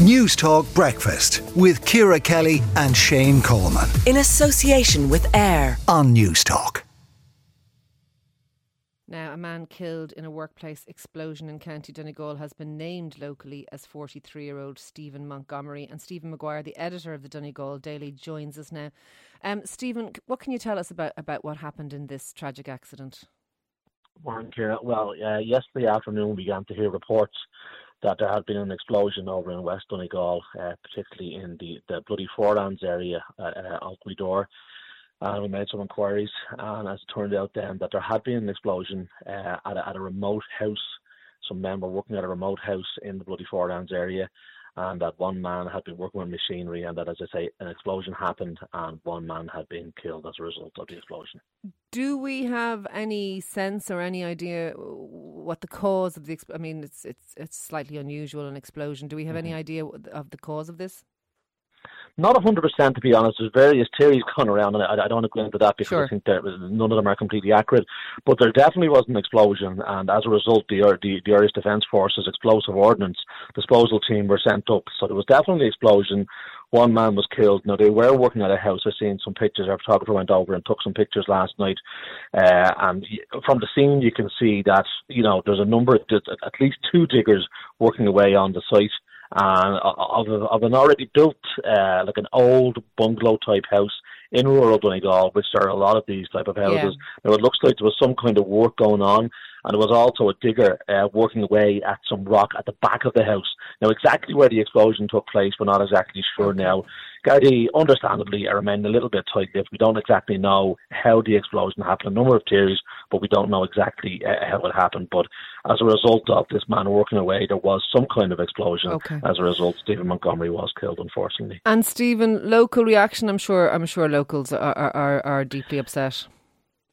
Newstalk Breakfast with Ciara Kelly and Shane Coleman. In association with AIR on Newstalk. Now, a man killed in a workplace explosion in County Donegal has been named locally as 43 year old Stephen Montgomery. And Stephen Maguire, the editor of the Donegal Daily, joins us now. Um, Stephen, what can you tell us about, about what happened in this tragic accident? Morning, Ciara. Well, uh, yesterday afternoon, we began to hear reports that there had been an explosion over in West Donegal, uh, particularly in the, the Bloody Forelands area uh, uh, Door. And we made some inquiries, and as it turned out then that there had been an explosion uh, at, a, at a remote house. Some men were working at a remote house in the Bloody Forelands area, and that one man had been working with machinery, and that, as I say, an explosion happened, and one man had been killed as a result of the explosion. Do we have any sense or any idea what the cause of the? I mean, it's it's it's slightly unusual an explosion. Do we have mm-hmm. any idea of the cause of this? Not 100% to be honest. There's various theories going around, and I, I don't want to go into that because sure. I think that none of them are completely accurate. But there definitely was an explosion, and as a result, the, the, the Irish Defence Forces explosive ordnance disposal team were sent up. So there was definitely an explosion. One man was killed. Now they were working at a house. I've seen some pictures. Our photographer went over and took some pictures last night, uh, and from the scene you can see that you know there's a number, of, at least two diggers working away on the site and of, of an already built, uh, like an old bungalow type house in rural Donegal, which there are a lot of these type of houses. Yeah. Now it looks like there was some kind of work going on, and there was also a digger uh, working away at some rock at the back of the house. Now exactly where the explosion took place, we're not exactly sure now. Gardaí, understandably, are remaining a little bit tight-lipped. We don't exactly know how the explosion happened. A number of theories, but we don't know exactly uh, how it happened. But as a result of this man working away, there was some kind of explosion. Okay. As a result, Stephen Montgomery was killed, unfortunately. And Stephen, local reaction. I'm sure. I'm sure locals are are, are deeply upset.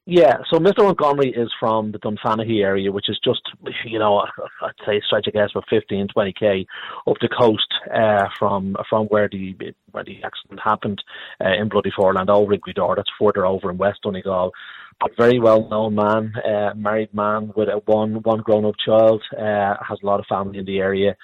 Yeah, so Mr. Montgomery is from the Dunfanaghy area, which is just, you know, I'd say stretch, I guess, for 15, 20k up the coast uh, from from where the where the accident happened uh, in Bloody Foreland, Old Wrigley-Door. That's further over in West Donegal. A very well known man, uh, married man with a one one grown up child, uh, has a lot of family in the area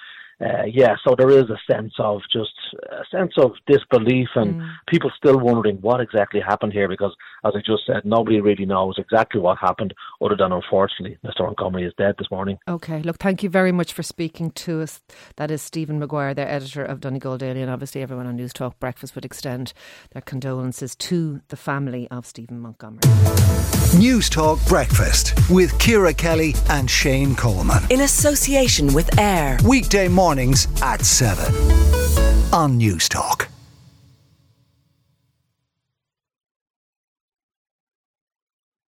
uh, yeah, so there is a sense of just a sense of disbelief and mm. people still wondering what exactly happened here because, as I just said, nobody really knows exactly what happened other than unfortunately Mr. Montgomery is dead this morning. Okay, look, thank you very much for speaking to us. That is Stephen Maguire, the editor of Donegal Daily, and obviously everyone on Newstalk Breakfast would extend their condolences to the family of Stephen Montgomery. Newstalk Breakfast with Ciara Kelly and Shane Coleman. In association with AIR. Weekday mornings at 7 on Newstalk.